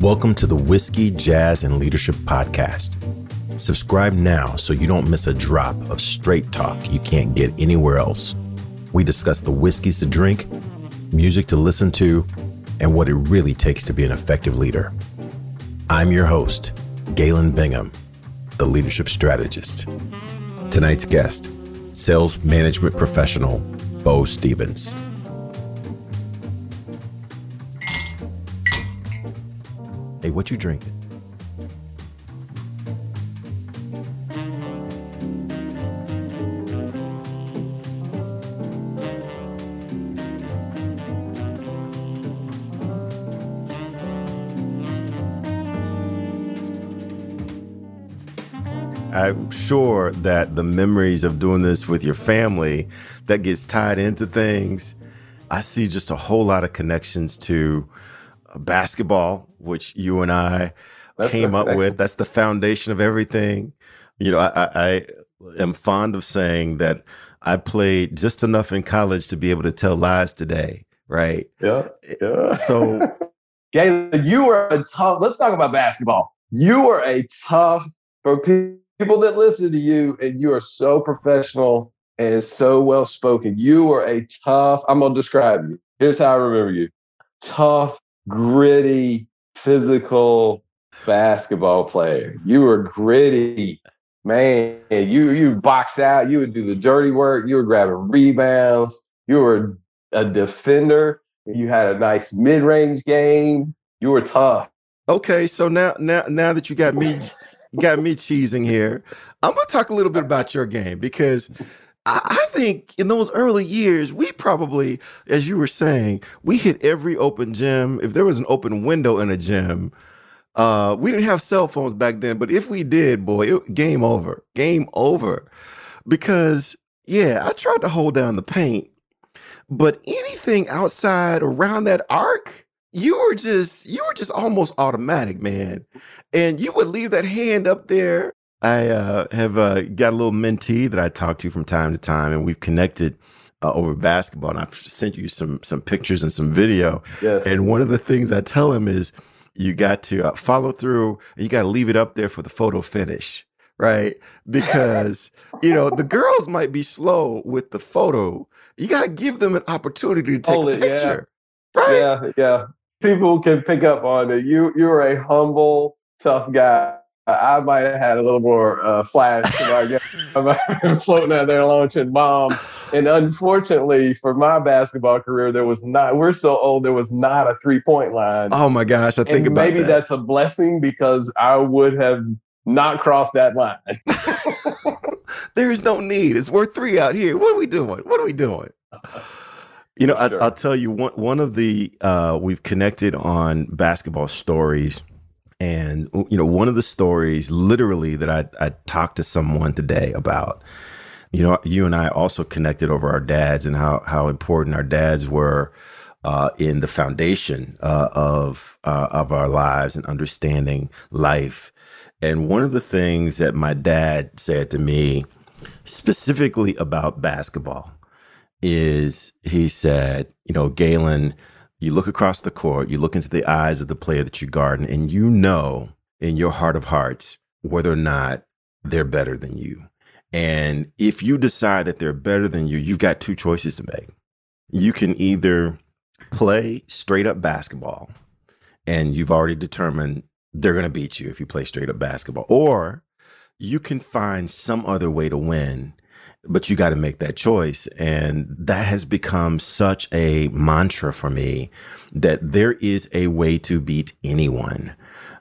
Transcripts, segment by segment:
Welcome to the Whiskey, Jazz, and Leadership Podcast. Subscribe now so you don't miss a drop of straight talk you can't get anywhere else. We discuss the whiskeys to drink, music to listen to, and what it really takes to be an effective leader. I'm your host, Galen Bingham, the leadership strategist. Tonight's guest, sales management professional, Bo Stevens. Hey, what you drinking? I'm sure that the memories of doing this with your family that gets tied into things. I see just a whole lot of connections to basketball, which you and I That's came up with. That's the foundation of everything. You know, I, I am fond of saying that I played just enough in college to be able to tell lies today, right? Eh, yeah. Yeah. So, Galen, you were a tough. Let's talk about basketball. You were a tough for people that listen to you, and you are so professional and so well spoken. You were a tough. I'm gonna describe you. Here's how I remember you: tough, gritty, physical basketball player. You were gritty, man. You you boxed out. You would do the dirty work. You were grabbing rebounds. You were a defender. You had a nice mid range game. You were tough. Okay, so now now now that you got me got me cheesing here, I'm gonna talk a little bit about your game because I think in those early years, we probably, as you were saying, we hit every open gym. If there was an open window in a gym, uh, we didn't have cell phones back then, but if we did, boy, it, game over, game over. Because yeah, I tried to hold down the paint, but anything outside around that arc, you were just you were just almost automatic, man. And you would leave that hand up there I uh, have uh, got a little mentee that I talk to from time to time, and we've connected uh, over basketball. And I've sent you some some pictures and some video. Yes. And one of the things I tell him is, you got to uh, follow through. And you got to leave it up there for the photo finish, right? Because you know the girls might be slow with the photo. You got to give them an opportunity to take Hold a it, picture. Yeah. Right? Yeah, yeah. People can pick up on it. You you're a humble, tough guy I might have had a little more uh, flash. I been floating out there launching bombs. And unfortunately for my basketball career, there was not, we're so old, there was not a three point line. Oh my gosh. I think and about maybe that. that's a blessing because I would have not crossed that line. there is no need. It's worth three out here. What are we doing? What are we doing? You know, sure. I, will tell you one one of the uh, we've connected on basketball stories and you know, one of the stories, literally, that I I talked to someone today about. You know, you and I also connected over our dads and how how important our dads were uh, in the foundation uh, of uh, of our lives and understanding life. And one of the things that my dad said to me, specifically about basketball, is he said, you know, Galen, you look across the court, you look into the eyes of the player that you guard, and you know in your heart of hearts whether or not they're better than you. And if you decide that they're better than you, you've got two choices to make. You can either play straight up basketball, and you've already determined they're going to beat you if you play straight up basketball, or you can find some other way to win but you got to make that choice. And that has become such a mantra for me that there is a way to beat anyone.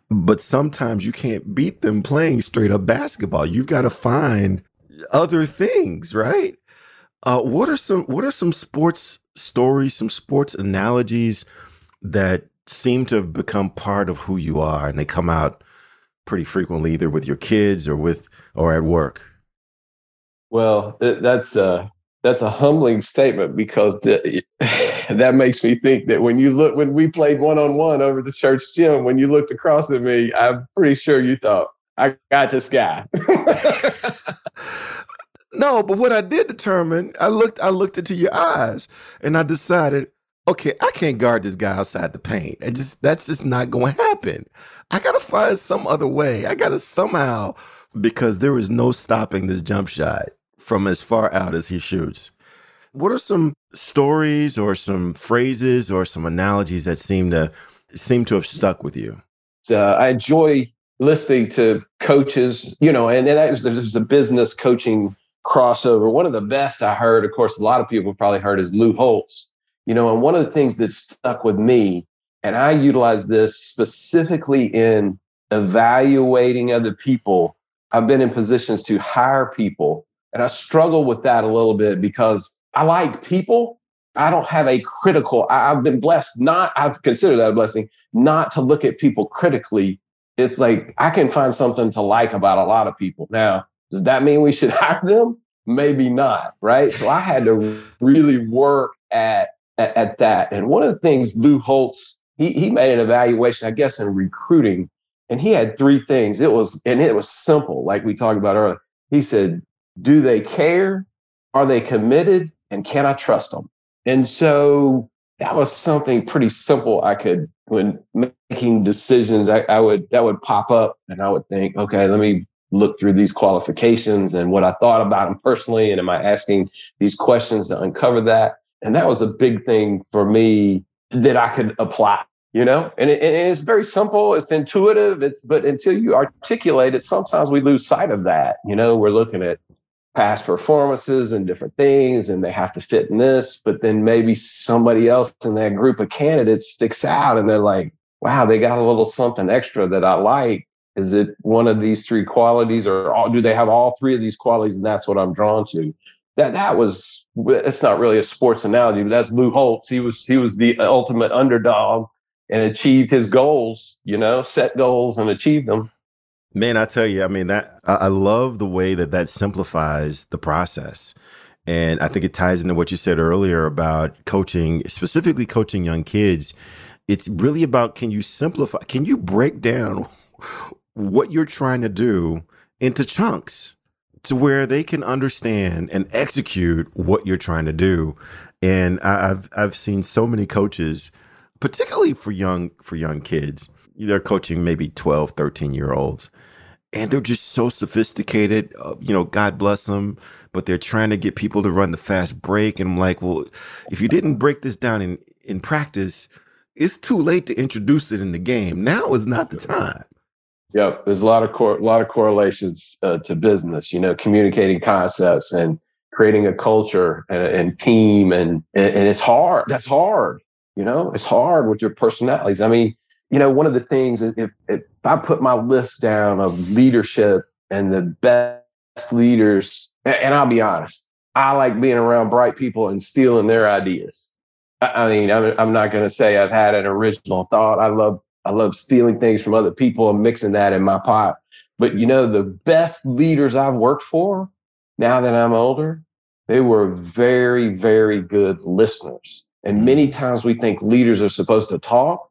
But sometimes you can't beat them playing straight up basketball. You've got to find other things, right? Uh, what are some what are some sports stories, some sports analogies that seem to have become part of who you are and they come out pretty frequently either with your kids or with or at work? Well, that's a that's a humbling statement because the, that makes me think that when you look when we played one on one over the church gym, when you looked across at me, I'm pretty sure you thought I got this guy. no, but what I did determine, I looked I looked into your eyes and I decided, okay, I can't guard this guy outside the paint. I just that's just not going to happen. I got to find some other way. I got to somehow because there is no stopping this jump shot from as far out as he shoots. What are some stories or some phrases or some analogies that seem to seem to have stuck with you? Uh, I enjoy listening to coaches, you know, and then there's, there's a business coaching crossover. One of the best I heard, of course, a lot of people probably heard is Lou Holtz, you know, and one of the things that stuck with me, and I utilize this specifically in evaluating other people. I've been in positions to hire people and I struggle with that a little bit because I like people. I don't have a critical, I, have been blessed not, I've considered that a blessing, not to look at people critically. It's like I can find something to like about a lot of people. Now, does that mean we should hire them? Maybe not, right? So I had to really work at, at, at that. And one of the things Lou Holtz, he, he made an evaluation, I guess, in recruiting, and he had three things. It was, and it was simple, like we talked about earlier. He said, do they care? Are they committed? And can I trust them? And so that was something pretty simple. I could, when making decisions, I, I would, that would pop up and I would think, okay, let me look through these qualifications and what I thought about them personally. And am I asking these questions to uncover that? And that was a big thing for me that I could apply, you know, and, it, and it's very simple. It's intuitive. It's, but until you articulate it, sometimes we lose sight of that. You know, we're looking at past performances and different things and they have to fit in this but then maybe somebody else in that group of candidates sticks out and they're like wow they got a little something extra that i like. Is it one of these three qualities or all, do they have all three of these qualities and that's what i'm drawn to? That that was it's not really a sports analogy but that's lou holtz. He was he was the ultimate underdog and achieved his goals you know set goals and achieved them Man, I tell you, I mean that I, love the way that that simplifies the process. And I think it ties into what you said earlier about coaching, specifically coaching young kids. It's really about can you simplify, can you break down what you're trying to do into chunks to where they can understand and execute what you're trying to do. And I, I've I've seen so many coaches, particularly for young for young kids, they're coaching maybe 12, 13 year olds. And they're just so sophisticated. Uh, you know, God bless them, but they're trying to get people to run the fast break. And I'm like, well, if you didn't break this down in, in practice, it's too late to introduce it in the game. Now is not the time. Yep, there's a lot of cor- a lot of correlations uh, to business. You know, communicating concepts and creating a culture and, and team, and, and and it's hard. That's hard. You know, it's hard with your personalities. I mean, you know, one of the things is if, if I put my list down of leadership and the best leaders, and I'll be honest, I like being around bright people and stealing their ideas. I mean, I'm, not going to say I've had an original thought. I love I love stealing things from other people and mixing that in my pot. But you know, the best leaders I've worked for, now that I'm older, they were very, very good listeners. And many times we think leaders are supposed to talk,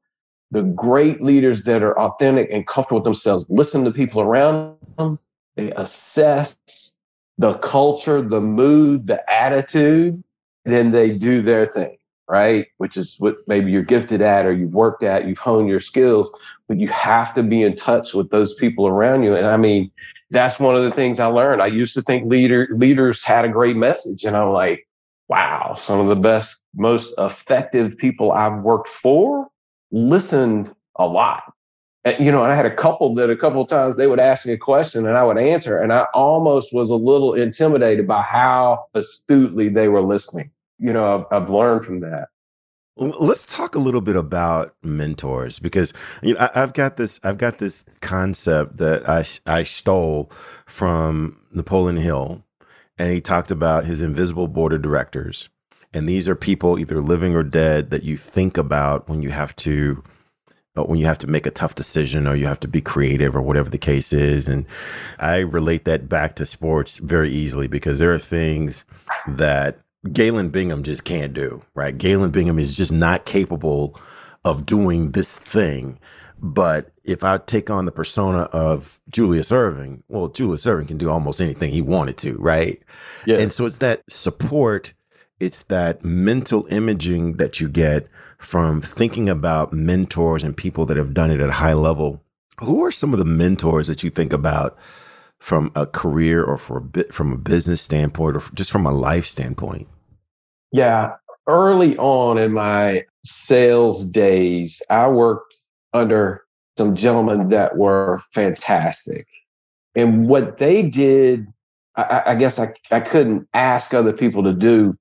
the great leaders that are authentic and comfortable with themselves listen to people around them they assess the culture the mood the attitude then they do their thing right? Which is what maybe you're gifted at or you've worked at you've honed your skills but you have to be in touch with those people around you. And i mean that's one of the things i learned. I used to think leader leaders had a great message and i'm like wow some of the best most effective people I've worked for listened a lot. You know, I had a couple that a couple of times they would ask me a question and I would answer, and I almost was a little intimidated by how astutely they were listening. You know, I've, I've learned from that. Let's talk a little bit about mentors because you know I, have got this I've got this concept that I I stole from Napoleon Hill, and he talked about his invisible board of directors, and these are people either living or dead that you think about when you have to uh, when you have to make a tough decision or you have to be creative or whatever the case is, and I relate that back to sports very easily because there are things that Galen Bingham just can't do, right? Galen Bingham is just not capable of doing this thing. But if I take on the persona of Julius Erving, well, Julius Erving can do almost anything he wanted to, right? Yeah. And so it's that support, it's that mental imaging that you get from thinking about mentors and people that have done it at a high level. Who are some of the mentors that you think about from a career or for a bit from a business standpoint or just from a life standpoint? Yeah. Early on in my sales days, I worked under some gentlemen that were fantastic. And what they did, I, I guess I, I couldn't ask other people to do.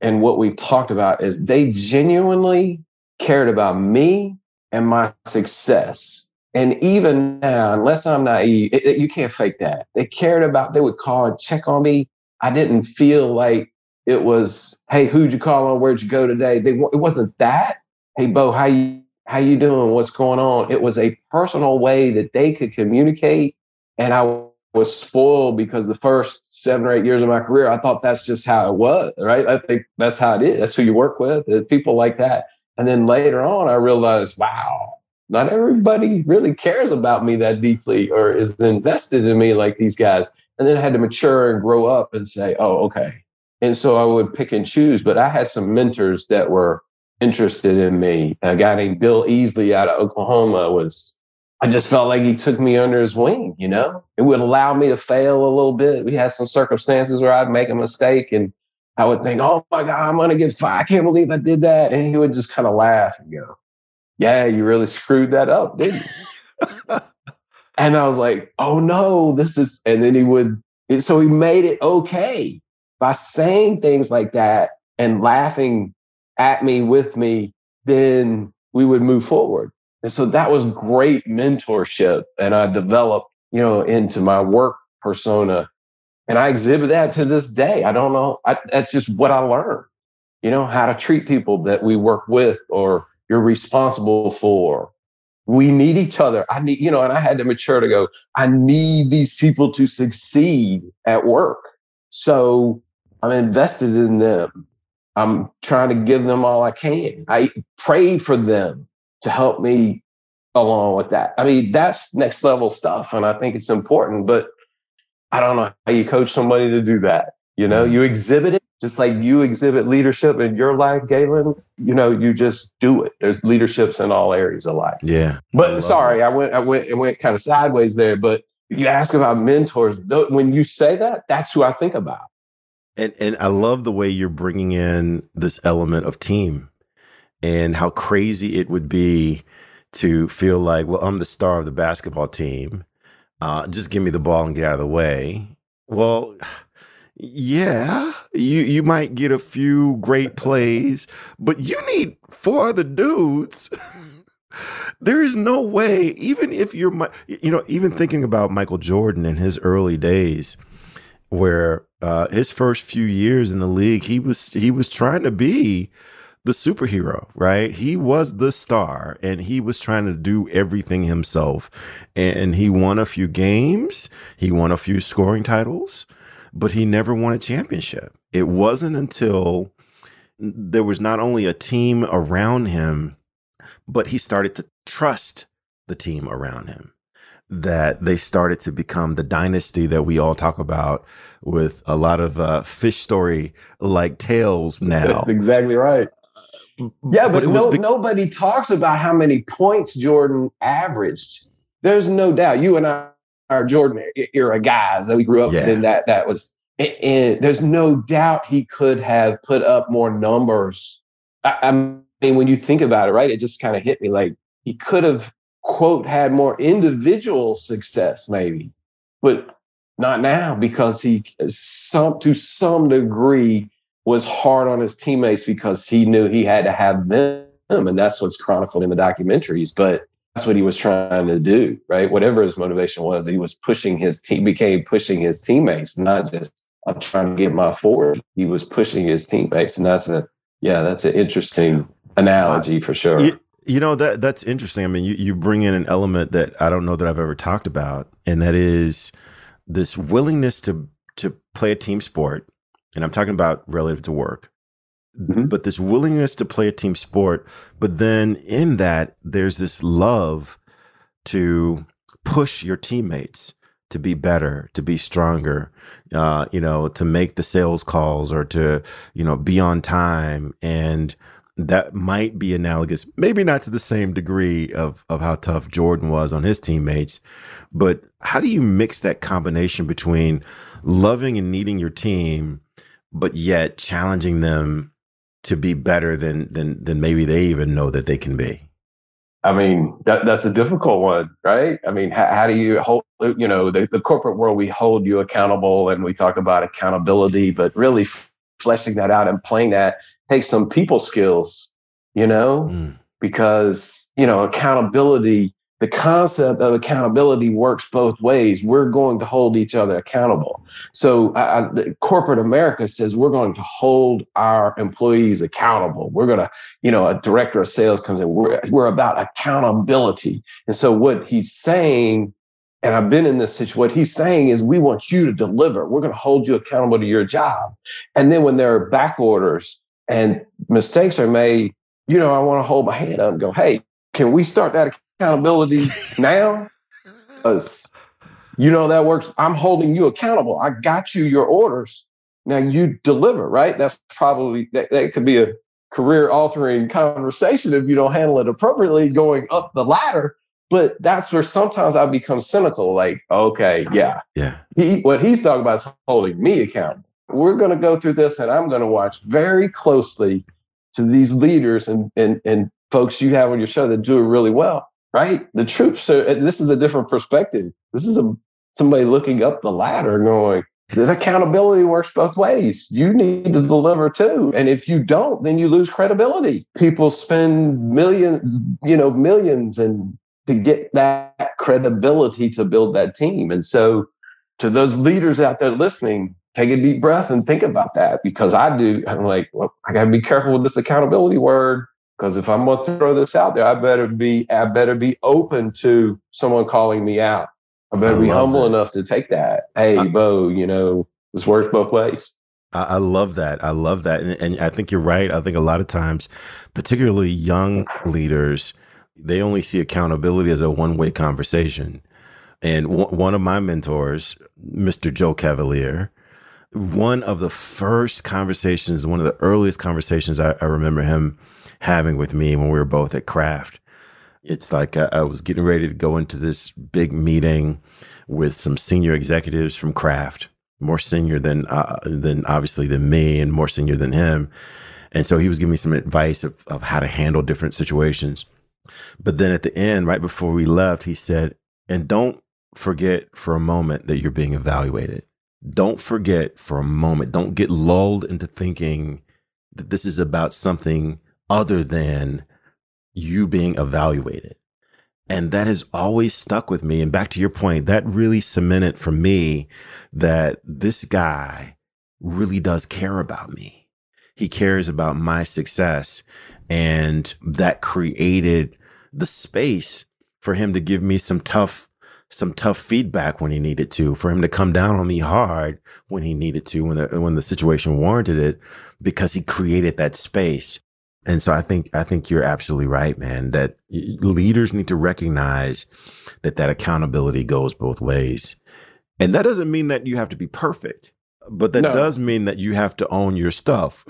And what we've talked about is they genuinely cared about me and my success. And even now, unless I'm naive, it, it, you can't fake that. They cared about, they would call and check on me. I didn't feel like it was, hey, who'd you call on? Where'd you go today? They, it wasn't that. Hey, Bo, how you how you doing? What's going on? It was a personal way that they could communicate, and I was spoiled because the first seven or eight years of my career, I thought that's just how it was. Right? I think that's how it is. That's who you work with. Uh, people like that. And then later on, I realized, wow, not everybody really cares about me that deeply or is invested in me like these guys. And then I had to mature and grow up and say, oh, okay, and so I would pick and choose. But I had some mentors that were interested in me. A guy named Bill Easley out of Oklahoma was, I just felt like he took me under his wing, you know? It would allow me to fail a little bit. We had some circumstances where I'd make a mistake and I would think, oh my God, I'm going to get fired. I can't believe I did that. And he would just kind of laugh and go, yeah, you really screwed that up, didn't you? and I was like, oh no, this is, and then he would, so he made it okay by saying things like that and laughing at me with me, then we would move forward. And so that was great mentorship. And I developed, you know, into my work persona. And I exhibit that to this day. I don't know. I, that's just what I learned, you know, how to treat people that we work with or you're responsible for. We need each other. I need, you know, and I had to mature to go, I need these people to succeed at work. So I'm invested in them. I'm trying to give them all I can. I pray for them to help me along with that. I mean, that's next level stuff. And I think it's important, but I don't know how you coach somebody to do that. You know, mm-hmm. you exhibit it just like you exhibit leadership in your life, Galen. You know, you just do it. There's leaderships in all areas of life. Yeah. But I sorry, that. I went, I went, I went kind of sideways there. But you ask about mentors. When you say that, that's who I think about. And and I love the way you're bringing in this element of team and how crazy it would be to feel like, well, I'm the star of the basketball team. Uh, just give me the ball and get out of the way. Well, yeah, you you might get a few great plays, but you need four other dudes. there is no way, even if you're, you know, even thinking about Michael Jordan in his early days, where uh, his first few years in the league, he was he was trying to be the superhero, right? He was the star and he was trying to do everything himself. And he won a few games, he won a few scoring titles, but he never won a championship. It wasn't until there was not only a team around him, but he started to trust the team around him that they started to become the dynasty that we all talk about with a lot of uh, fish story like tales now. That's exactly right. Yeah, but, but no, nobody talks about how many points Jordan averaged. There's no doubt. You and I are Jordan era guys that we grew up yeah. in. That that was, and there's no doubt he could have put up more numbers I, I mean, when you think about it, right, it just kind of hit me like he could have quote had more individual success maybe but not now because he uh, some to some degree was hard on his teammates because he knew he had to have them and that's what's chronicled in the documentaries but that's what he was trying to do right? Whatever his motivation was he was pushing his team became pushing his teammates not just i'm trying to get my 40 he was pushing his teammates and that's a yeah that's an interesting analogy for sure. You, you know that that's interesting. I mean you, you bring in an element that i don't know that i've ever talked about and that is this willingness to to play a team sport, and I'm talking about relative to work, mm-hmm. but this willingness to play a team sport, but then in that there's this love to push your teammates to be better, to be stronger, uh, you know, to make the sales calls or to, you know, be on time. And that might be analogous, maybe not to the same degree of of how tough Jordan was on his teammates, but how do you mix that combination between loving and needing your team, but yet challenging them to be better than than than maybe they even know that they can be? I mean, that, that's a difficult one, right? I mean, how, how do you hold, you know, the, the corporate world, we hold you accountable and we talk about accountability, but really fleshing that out and playing that takes some people skills, you know, mm. because, you know, accountability the concept of accountability works both ways. We're going to hold each other accountable. So, I, corporate America says we're going to hold our employees accountable. We're going to, you know, a director of sales comes in. We're we're about accountability. And so, what he's saying, and I've been in this situation. What he's saying is, we want you to deliver. We're going to hold you accountable to your job. And then when there are back orders and mistakes are made, you know, I want to hold my hand up and go, hey, can we start that accountability now because you know that works. I'm holding you accountable. I got you your orders. Now you deliver, right? That's probably that, that could be a career altering conversation if you don't handle it appropriately going up the ladder. But that's where sometimes I become cynical, like, okay, yeah. Yeah. He, what he's talking about is holding me accountable. We're going to go through this and I'm going to watch very closely to these leaders and, and, and folks you have on your show that do it really well right? The troops are, this is a different perspective. This is a, somebody looking up the ladder going, that accountability works both ways. You need to deliver too. And if you don't, then you lose credibility. People spend millions, you know, millions and to get that credibility to build that team. And so to those leaders out there listening, take a deep breath and think about that because I do. I'm like, well, I got to be careful with this accountability word because if I'm going to throw this out there, I better be I better be open to someone calling me out. I better I be humble that. enough to take that. Hey, I, Bo, you know this works both ways. I, I love that. I love that, and, and I think you're right. I think a lot of times, particularly young leaders, they only see accountability as a one way conversation. And w- one of my mentors, Mr. Joe Cavalier, one of the first conversations, one of the earliest conversations I, I remember him having with me when we were both at Kraft. It's like I, I was getting ready to go into this big meeting with some senior executives from Kraft, more senior than uh, than obviously than me, and more senior than him. And so he was giving me some advice of, of how to handle different situations. But then at the end, right before we left, he said, and don't forget for a moment that you're being evaluated. Don't forget for a moment. Don't get lulled into thinking that this is about something other than you being evaluated. And that has always stuck with me. And back to your point, that really cemented for me that this guy really does care about me. He cares about my success. And that created the space for him to give me some tough some tough feedback when he needed to, for him to come down on me hard when he needed to, when the when the situation warranted it, because he created that space. And so I think I think you're absolutely right, man. That leaders need to recognize that that accountability goes both ways, and that doesn't mean that you have to be perfect, but that no. does mean that you have to own your stuff.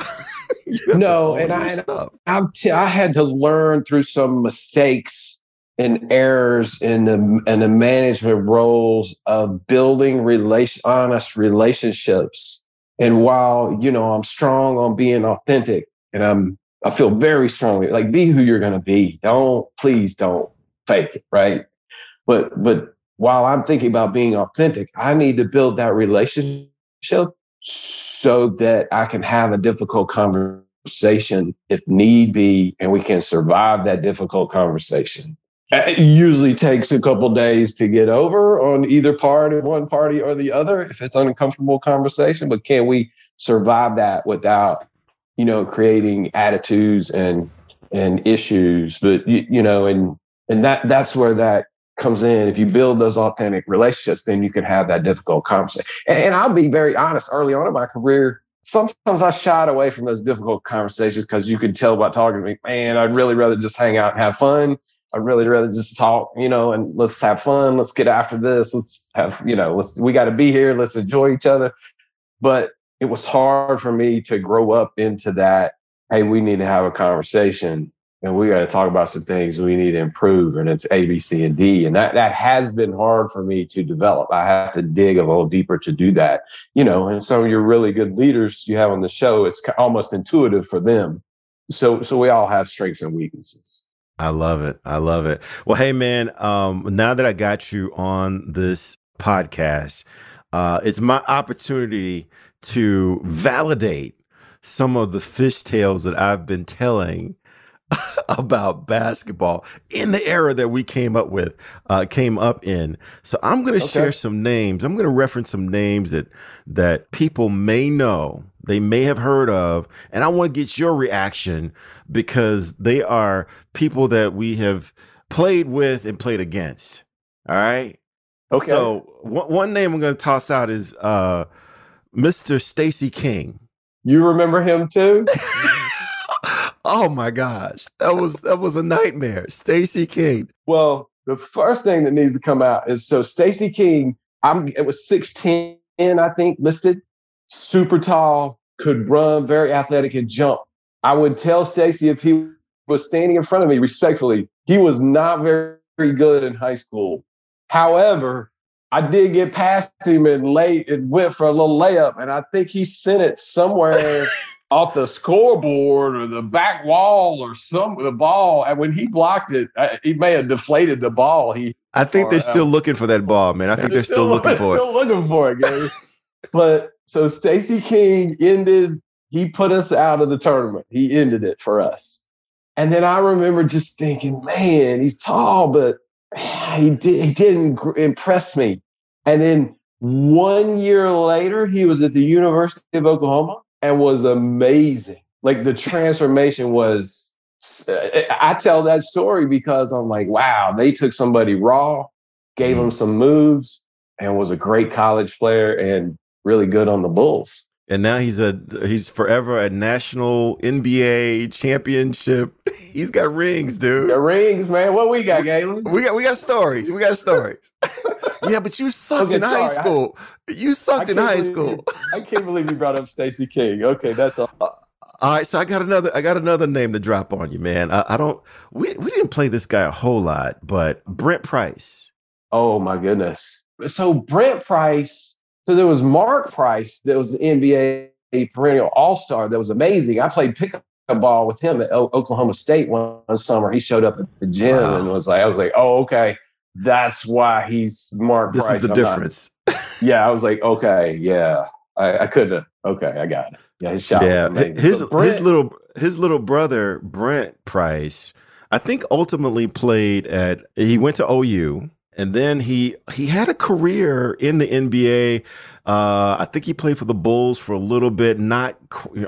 no, and I, stuff. I, t- I had to learn through some mistakes and errors in the in the management roles of building relation honest relationships. And while you know I'm strong on being authentic and I'm I feel very strongly like be who you're to be. Don't please don't fake it, right? But but while I'm thinking about being authentic, I need to build that relationship so that I can have a difficult conversation if need be, and we can survive that difficult conversation. Uh, it usually takes a couple days to get over on either part, one party or the other, if it's an uncomfortable conversation. But can we survive that without, you know, creating attitudes and and issues? But you, you know, and and that that's where that comes in. If you build those authentic relationships, then you can have that difficult conversation. And, and I'll be very honest. Early on in my career, sometimes I shied away from those difficult conversations because you could tell by talking to me, man, I'd really rather just hang out and have fun. I'd really rather just talk, you know, and let's have fun. Let's get after this. Let's have, you know, let's we got to be here. Let's enjoy each other. But it was hard for me to grow up into that. Hey, we need to have a conversation and we got to talk about some things we need to improve and it's a b c and d and that that has been hard for me to develop i have to dig a little deeper to do that you know and some of your really good leaders you have on the show it's almost intuitive for them so so we all have strengths and weaknesses i love it. I love it. Well hey man um now that i got you on this podcast uh it's my opportunity to validate some of the fish tales that I've been telling about basketball in the era that we came up with, uh, came up in. So I'm going to okay. share some names. I'm going to reference some names that that people may know, they may have heard of, and I want to get your reaction because they are people that we have played with and played against. All right. Okay. So one, one name I'm going to toss out is uh, Mr. Stacy King. You remember him too? Oh my gosh, that was that was a nightmare. Stacy King. Well, the first thing that needs to come out is so Stacy King. I'm it was 6'10, I think, listed, super tall, could run, very athletic, and jump. I would tell Stacy if he was standing in front of me respectfully, he was not very, very good in high school. However, I did get past him and late and went for a little layup, and I think he sent it somewhere off the scoreboard or the back wall or some the ball. And when he blocked it, uh, he may have deflated the ball. He, I think they're still uh, looking for that ball, man. I think they're, they're still, still, looking for still it. Still looking for it, but so Stacy King ended. He put us out of the tournament. He ended it for us. And then I remember just thinking, man, he's tall, but he did, he didn't impress me. And then one year later, he was at the University of Oklahoma and was amazing. Like the transformation was. I tell that story because I'm like, wow, they took somebody raw, gave mm. him some moves, and was a great college player and really good on the Bulls. And now he's a he's forever a national NBA championship. He's got rings, dude. Got rings, man. What we got, Galen? We got we got stories. We got stories. yeah, but you sucked okay, in sorry. high school. I, you sucked in high school. You, I can't believe you brought up Stacy King. Okay, that's all. Uh, all right, so I got another. I got another name to drop on you, man. I, I don't. We we didn't play this guy a whole lot, but Brent Price. Oh my goodness. So Brent Price so there was Mark Price that was the NBA perennial all star that was amazing. I played pickup ball with him at o- Oklahoma State one, one, summer. He showed up at the gym wow. and was like, I was like, oh, okay. That's why he's Mark this Price. is the I'm difference. Not, yeah, I was like, okay, yeah. I, I could have. Okay, I got it. Yeah, his shot. Yeah, his Brent, his little his little brother Brent Price. I think ultimately played at. He went to OU and then he he had a career in the NBA. Uh, I think he played for the Bulls for a little bit. Not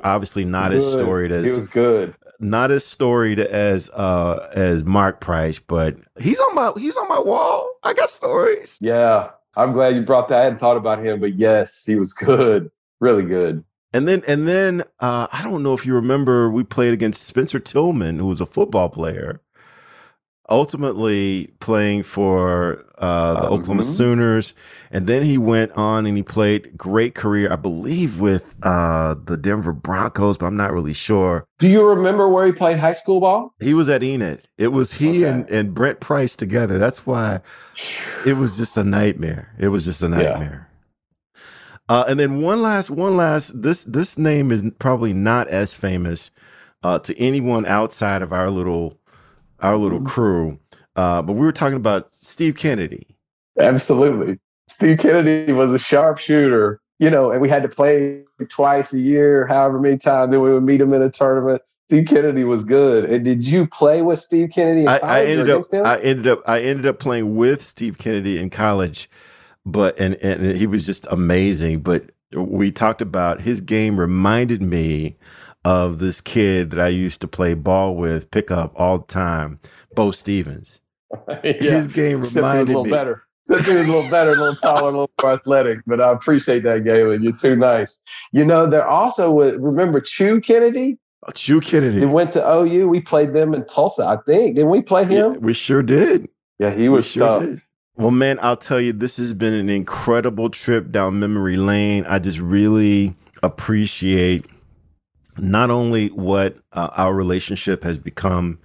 obviously not good. as storied as he was good. Not as storied as uh, as Mark Price, but he's on my he's on my wall. I got stories. Yeah, I'm glad you brought that. I hadn't thought about him, but yes, he was good, really good. And then and then uh, I don't know if you remember, we played against Spencer Tillman, who was a football player ultimately playing for uh, the Oklahoma mm-hmm. Sooners, and then he went on and he played great career, I believe, with uh, the Denver Broncos, but I'm not really sure. Do you remember where he played high school ball? He was at Enid. It was he okay. and, and Brent Price together. That's why it was just a nightmare. It was just a nightmare. Yeah. Uh, and then one last, one last. This this name is probably not as famous uh, to anyone outside of our little our little mm-hmm. crew. Uh, but we were talking about Steve Kennedy. Absolutely. Steve Kennedy was a sharpshooter, you know, and we had to play twice a year, however many times. Then we would meet him in a tournament. Steve Kennedy was good. And did you play with Steve Kennedy? I, I, ended up. Him? I ended up. I ended up playing with Steve Kennedy in college, but and and he was just amazing. But we talked about his game reminded me of this kid that I used to play ball with, pick up all the time, Bo Stevens. yeah. His game reminded me a little me. better. Except he was a little better, a little taller, a little more athletic. But I appreciate that, Galen. You're too nice. You know, there also was, remember Chew Kennedy? Chew Kennedy. He went to OU. We played them in Tulsa, I think. Didn't we play him? Yeah, we sure did. Yeah, he was sure tough. Did. Well, man, I'll tell you, this has been an incredible trip down memory lane. I just really appreciate not only what uh, our relationship has become,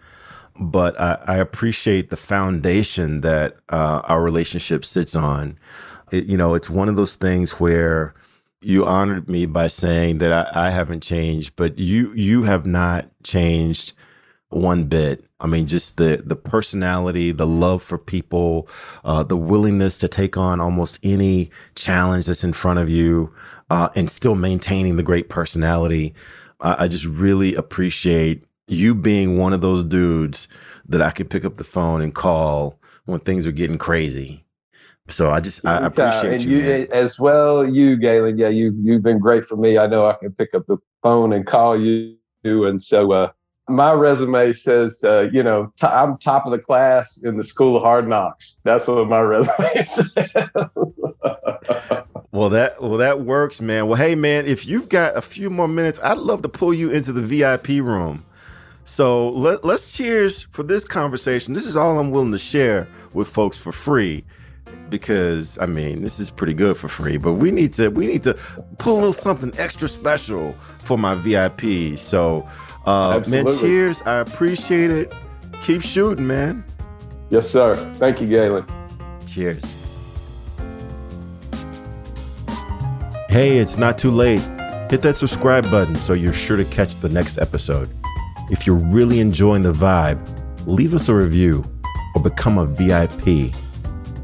but I, I appreciate the foundation that uh, our relationship sits on. It, you know, it's one of those things where you honored me by saying that I, I haven't changed, but you you have not changed one bit. I mean, just the the personality, the love for people, uh, the willingness to take on almost any challenge that's in front of you, uh, and still maintaining the great personality. I, I just really appreciate you being one of those dudes that I can pick up the phone and call when things are getting crazy. So I just I appreciate and you, you as well. You, Galen, yeah, you you've been great for me. I know I can pick up the phone and call you, and so uh, my resume says, uh, you know, i I'm top of the class in the School of Hard Knocks. That's what my resume says. well, that well that works, man. Well, hey, man, if you've got a few more minutes, I'd love to pull you into the VIP room. So let, let's cheers for this conversation. This is all I'm willing to share with folks for free because I mean this is pretty good for free, but we need to we need to pull a little something extra special for my VIP. So uh, man, cheers! I appreciate it. Keep shooting, man. Yes, sir. Thank you, Galen. Cheers. Hey, it's not too late. Hit that subscribe button so you're sure to catch the next episode. If you're really enjoying the vibe, leave us a review or become a VIP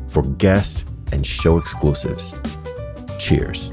for guest and show exclusives. Cheers.